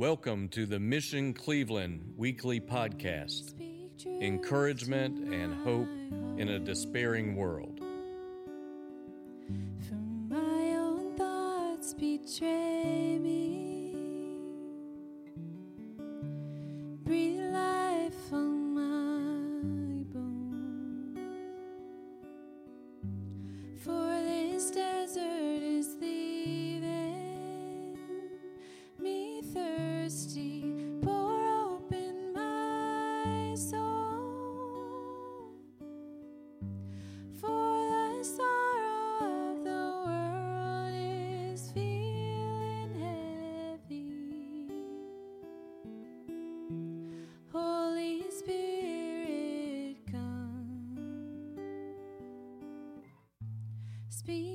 Welcome to the Mission Cleveland weekly podcast encouragement and hope in a despairing world. For my own thoughts betray me.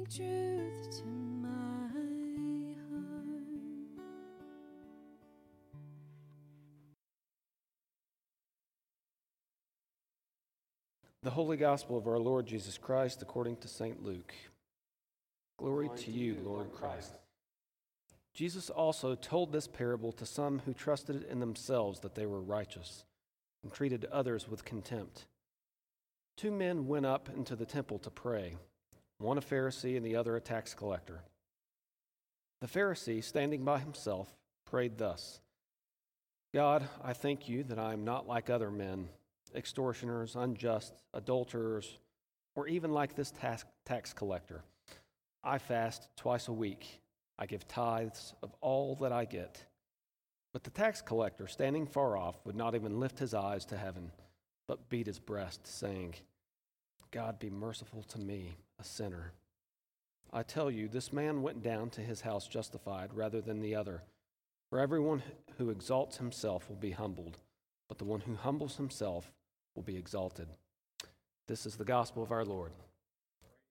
Speak truth to my heart. The Holy Gospel of our Lord Jesus Christ according to St. Luke. Glory, to you, Lord Christ. Jesus also told this parable to some who trusted in themselves that they were righteous and treated others with contempt. Two men went up into the temple to pray, one a Pharisee and the other a tax collector. The Pharisee, standing by himself, prayed thus God, I thank you that I am not like other men extortioners, unjust, adulterers, or even like this tax, tax collector. I fast twice a week. I give tithes of all that I get. But the tax collector, standing far off, would not even lift his eyes to heaven, but beat his breast, saying, God be merciful to me, a sinner. I tell you, this man went down to his house justified rather than the other. For everyone who exalts himself will be humbled, but the one who humbles himself will be exalted. This is the gospel of our Lord.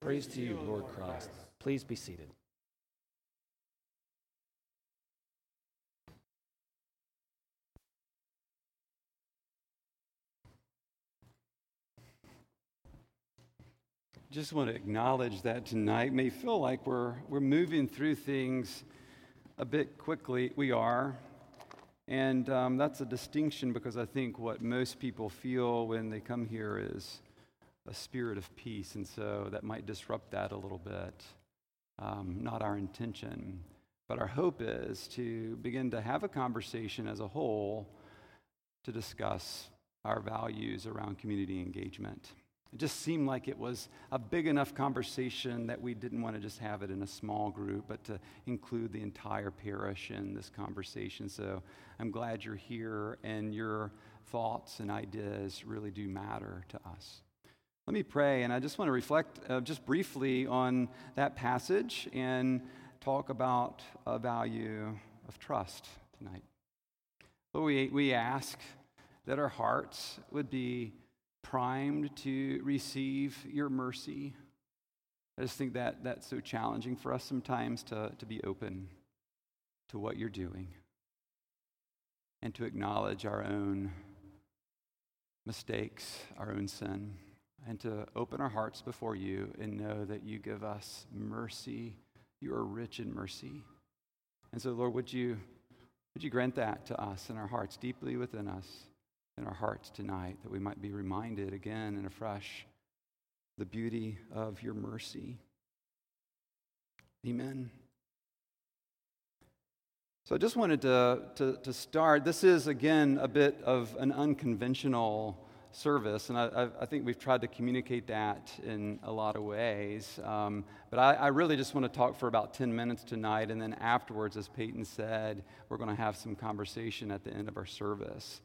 Praise to you, Lord Christ. Please be seated. Just want to acknowledge that tonight. May feel like we're, we're moving through things a bit quickly. We are. And um, that's a distinction because I think what most people feel when they come here is a spirit of peace. And so that might disrupt that a little bit. Um, not our intention. But our hope is to begin to have a conversation as a whole to discuss our values around community engagement. It just seemed like it was a big enough conversation that we didn't want to just have it in a small group, but to include the entire parish in this conversation. So I'm glad you're here, and your thoughts and ideas really do matter to us. Let me pray, and I just want to reflect uh, just briefly on that passage and talk about a value of trust tonight. Lord, we, we ask that our hearts would be primed to receive your mercy. I just think that that's so challenging for us sometimes to, to be open to what you're doing and to acknowledge our own mistakes, our own sin, and to open our hearts before you and know that you give us mercy. You are rich in mercy. And so, Lord, would you, would you grant that to us in our hearts, deeply within us? In our hearts tonight that we might be reminded again and afresh the beauty of your mercy. Amen. So I just wanted to, to, to, start. This is, again, a bit of an unconventional service, and I, I think we've tried to communicate that in a lot of ways. Um, but I, I really just want to talk for about 10 minutes tonight, and then afterwards, as Peyton said, we're going to have some conversation at the end of our service.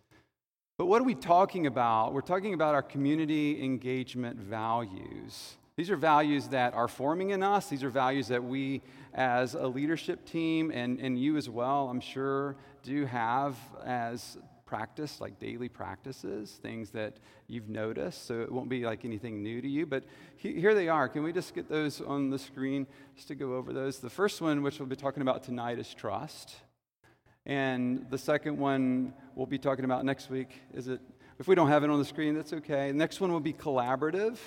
But what are we talking about? We're talking about our community engagement values. These are values that are forming in us. These are values that we, as a leadership team, and, and you as well, I'm sure, do have as practice, like daily practices, things that you've noticed. So it won't be like anything new to you. But he, here they are. Can we just get those on the screen just to go over those? The first one, which we'll be talking about tonight, is trust. And the second one we'll be talking about next week is it, if we don't have it on the screen, that's okay. The next one will be collaborative,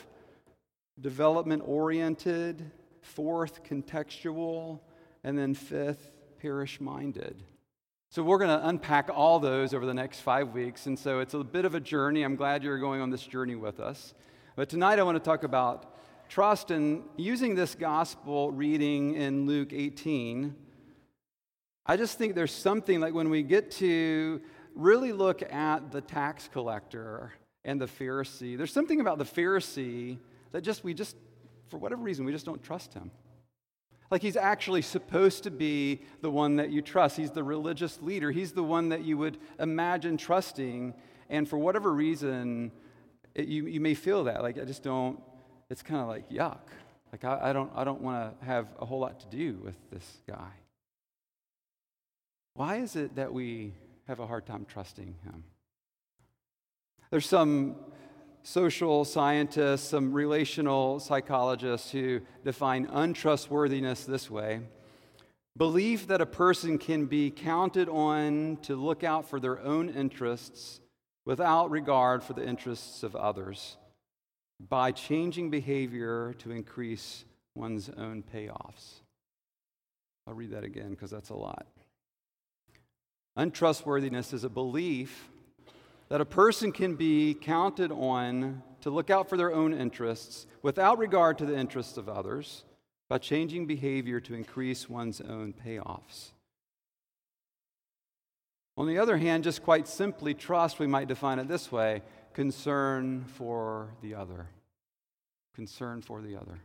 development oriented, fourth, contextual, and then fifth, parish minded. So we're going to unpack all those over the next five weeks. And so it's a bit of a journey. I'm glad you're going on this journey with us. But tonight I want to talk about trust and using this gospel reading in Luke 18. I just think there's something like when we get to really look at the tax collector and the Pharisee, there's something about the Pharisee that just we just, for whatever reason, we just don't trust him. Like he's actually supposed to be the one that you trust. He's the religious leader. He's the one that you would imagine trusting. And for whatever reason, it, you, you may feel that. Like, I just don't, it's kind of like yuck. Like, I, I don't, I don't want to have a whole lot to do with this guy. Why is it that we have a hard time trusting him? There's some social scientists, some relational psychologists who define untrustworthiness this way belief that a person can be counted on to look out for their own interests without regard for the interests of others by changing behavior to increase one's own payoffs. I'll read that again because that's a lot. Untrustworthiness is a belief that a person can be counted on to look out for their own interests without regard to the interests of others by changing behavior to increase one's own payoffs. On the other hand, just quite simply, trust, we might define it this way concern for the other. Concern for the other.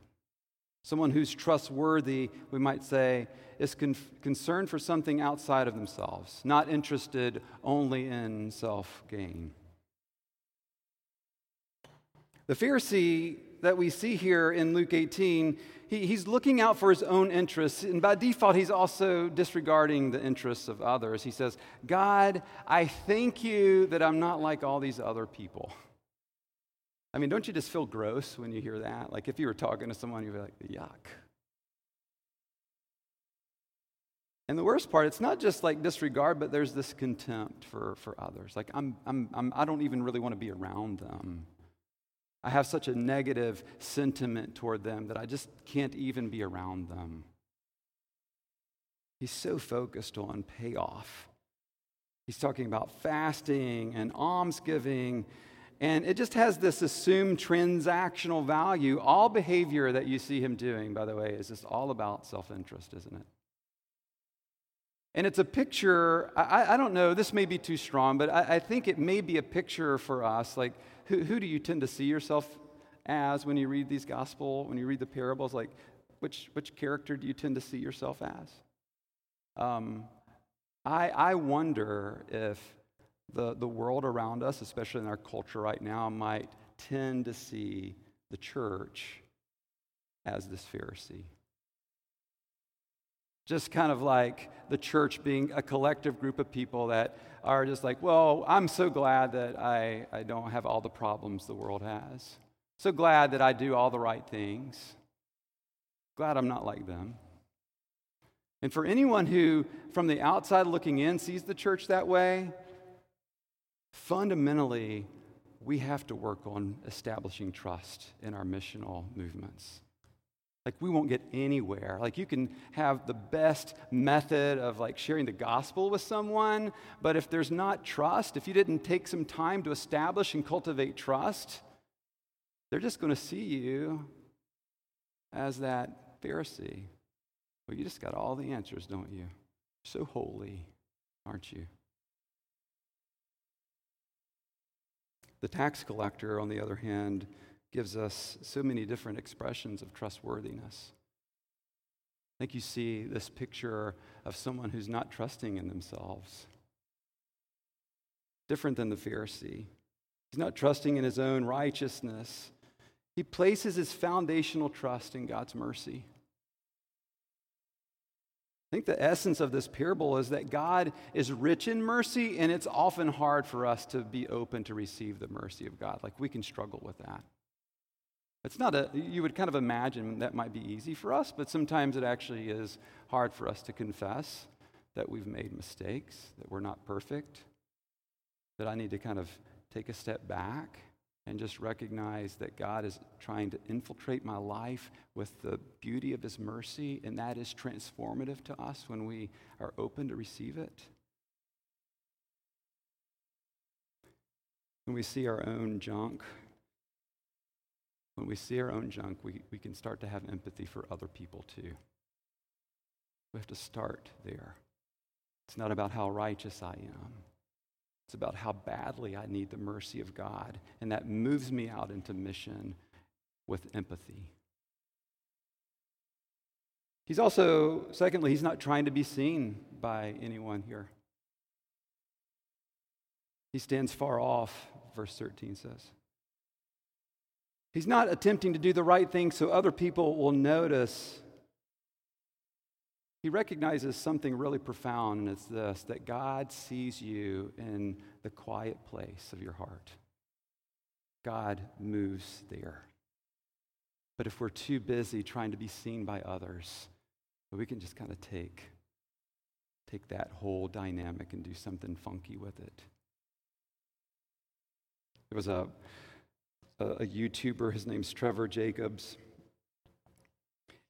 Someone who's trustworthy, we might say, is con- concerned for something outside of themselves, not interested only in self gain. The Pharisee that we see here in Luke 18, he, he's looking out for his own interests, and by default, he's also disregarding the interests of others. He says, God, I thank you that I'm not like all these other people. I mean, don't you just feel gross when you hear that? Like if you were talking to someone, you'd be like, yuck. And the worst part, it's not just like disregard, but there's this contempt for, for others. Like, I'm, I'm, I'm, I don't even really want to be around them. I have such a negative sentiment toward them that I just can't even be around them. He's so focused on payoff. He's talking about fasting and almsgiving, and it just has this assumed transactional value. All behavior that you see him doing, by the way, is just all about self interest, isn't it? And it's a picture, I, I, don't know, this may be too strong, but I, I, think it may be a picture for us. Like, who, who do you tend to see yourself as when you read these gospel, when you read the parables? Like, which, which character do you tend to see yourself as? Um, I, I wonder if the, the world around us, especially in our culture right now, might tend to see the church as this Pharisee. Just kind of like the church being a collective group of people that are just like, well, I'm so glad that I, I don't have all the problems the world has. So glad that I do all the right things. Glad I'm not like them. And for anyone who, from the outside looking in, sees the church that way, fundamentally, we have to work on establishing trust in our missional movements. Like, we won't get anywhere. Like, you can have the best method of like sharing the gospel with someone, but if there's not trust, if you didn't take some time to establish and cultivate trust, they're just going to see you as that Pharisee. Well, you just got all the answers, don't you? So holy, aren't you? The tax collector, on the other hand, gives us so many different expressions of trustworthiness. I think you see this picture of someone who's not trusting in themselves. Different than the Pharisee. He's not trusting in his own righteousness. He places his foundational trust in God's mercy. I think the essence of this parable is that God is rich in mercy, and it's often hard for us to be open to receive the mercy of God. Like we can struggle with that. It's not a, you would kind of imagine that might be easy for us, but sometimes it actually is hard for us to confess that we've made mistakes, that we're not perfect, that I need to kind of take a step back and just recognize that God is trying to infiltrate my life with the beauty of His mercy, and that is transformative to us when we are open to receive it. When we see our own junk, when we see our own junk, we, we can start to have empathy for other people too. We have to start there. It's not about how righteous I am. It's about how badly I need the mercy of God. And that moves me out into mission with empathy. He's also, secondly, he's not trying to be seen by anyone here. He stands far off, verse 13 says. He's not attempting to do the right thing so other people will notice. He recognizes something really profound, and it's this that God sees you in the quiet place of your heart. God moves there. But if we're too busy trying to be seen by others, we can just kind of take, take that whole dynamic and do something funky with it. There was a, a, a YouTuber, his name's Trevor Jacobs.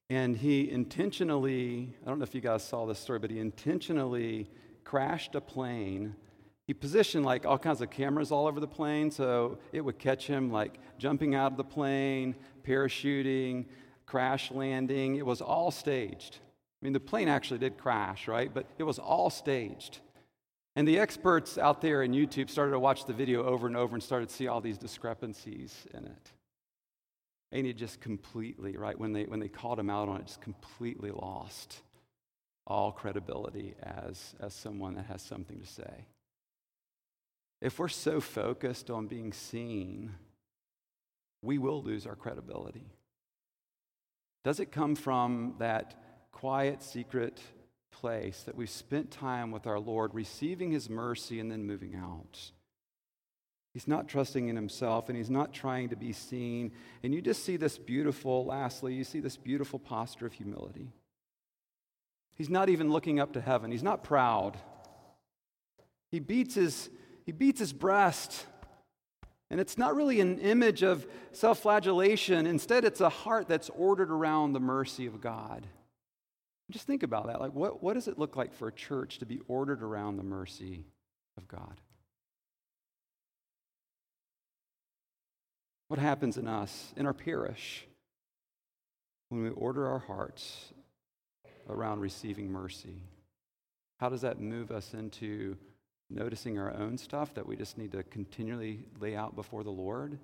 And he intentionally, I don't know if you guys saw this story, but he intentionally crashed a plane. He positioned like all kinds of cameras all over the plane so it would catch him like jumping out of the plane, parachuting, crash landing. It was all staged. I mean, the plane actually did crash, right? But it was all staged. And the experts out there in YouTube started to watch the video over and over and started to see all these discrepancies in it. And he just completely, right, when they, when they called him out on it, just completely lost all credibility as, as someone that has something to say. If we're so focused on being seen, we will lose our credibility. Does it come from that quiet, secret place that we've spent time with our Lord, receiving His mercy and then moving out. He's not trusting in himself and he's not trying to be seen. And you just see this beautiful, lastly, you see this beautiful posture of humility. He's not even looking up to heaven, he's not proud. He beats his, he beats his breast. And it's not really an image of self flagellation. Instead, it's a heart that's ordered around the mercy of God. Just think about that. Like, what, what does it look like for a church to be ordered around the mercy of God? What happens in us, in our parish, when we order our hearts around receiving mercy? How does that move us into noticing our own stuff that we just need to continually lay out before the Lord?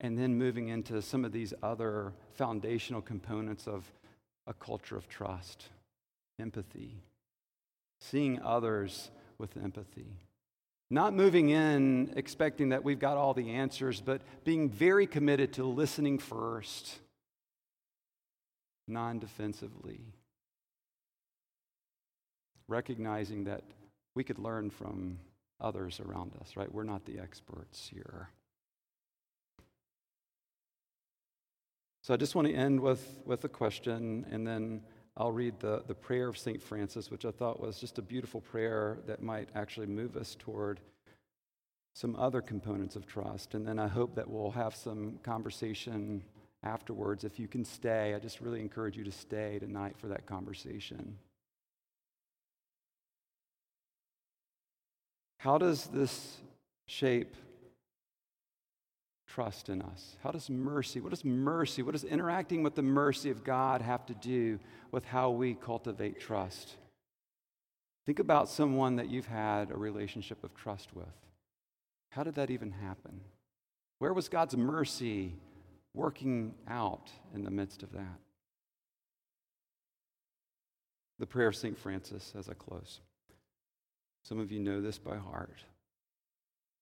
And then moving into some of these other foundational components of a culture of trust, empathy, seeing others with empathy. Not moving in expecting that we've got all the answers, but being very committed to listening first, non defensively. Recognizing that we could learn from others around us, right? We're not the experts here. So I just want to end with, with a question, and then I'll read the, the prayer of St. Francis, which I thought was just a beautiful prayer that might actually move us toward some other components of trust. And then I hope that we'll have some conversation afterwards. If you can stay, I just really encourage you to stay tonight for that conversation. How does this shape trust in us? How does mercy, what does mercy, what does interacting with the mercy of God have to do with how we cultivate trust? Think about someone that you've had a relationship of trust with. How did that even happen? Where was God's mercy working out in the midst of that? The prayer of St. Francis as I close. Some of you know this by heart.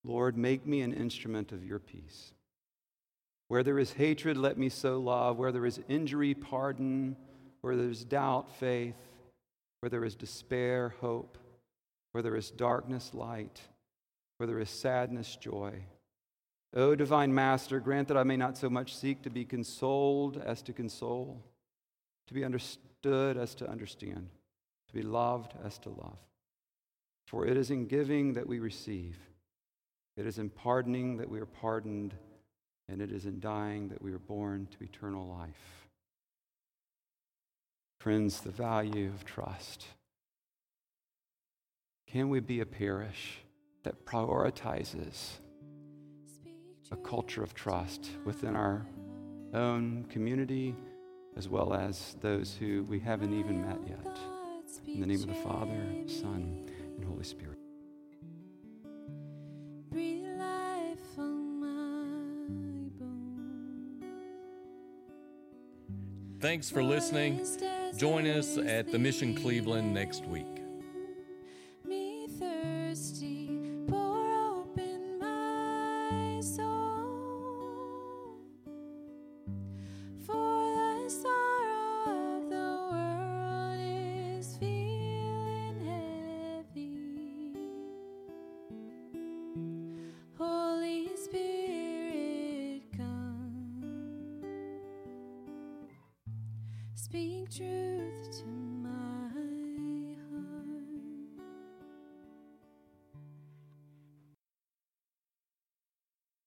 Lord, make me an instrument of your peace. Where there is hatred, let me sow love. Where there is injury, pardon. Where there is doubt, faith. Where there is despair, hope. Where there is darkness, light. Where there is sadness, joy. O divine Master, grant that I may not so much seek to be consoled as to console, to be understood as to understand, to be loved as to love. For it is in giving that we receive, it is in pardoning that we are pardoned and it is in dying that we are born to eternal life. Friends, the value of trust. Can we be a parish that prioritizes a culture of trust within our own community as well as those who we haven't even met yet. In the name of the Father, Son, and Holy Spirit. Thanks for listening. Join us at the Mission Cleveland next week. true.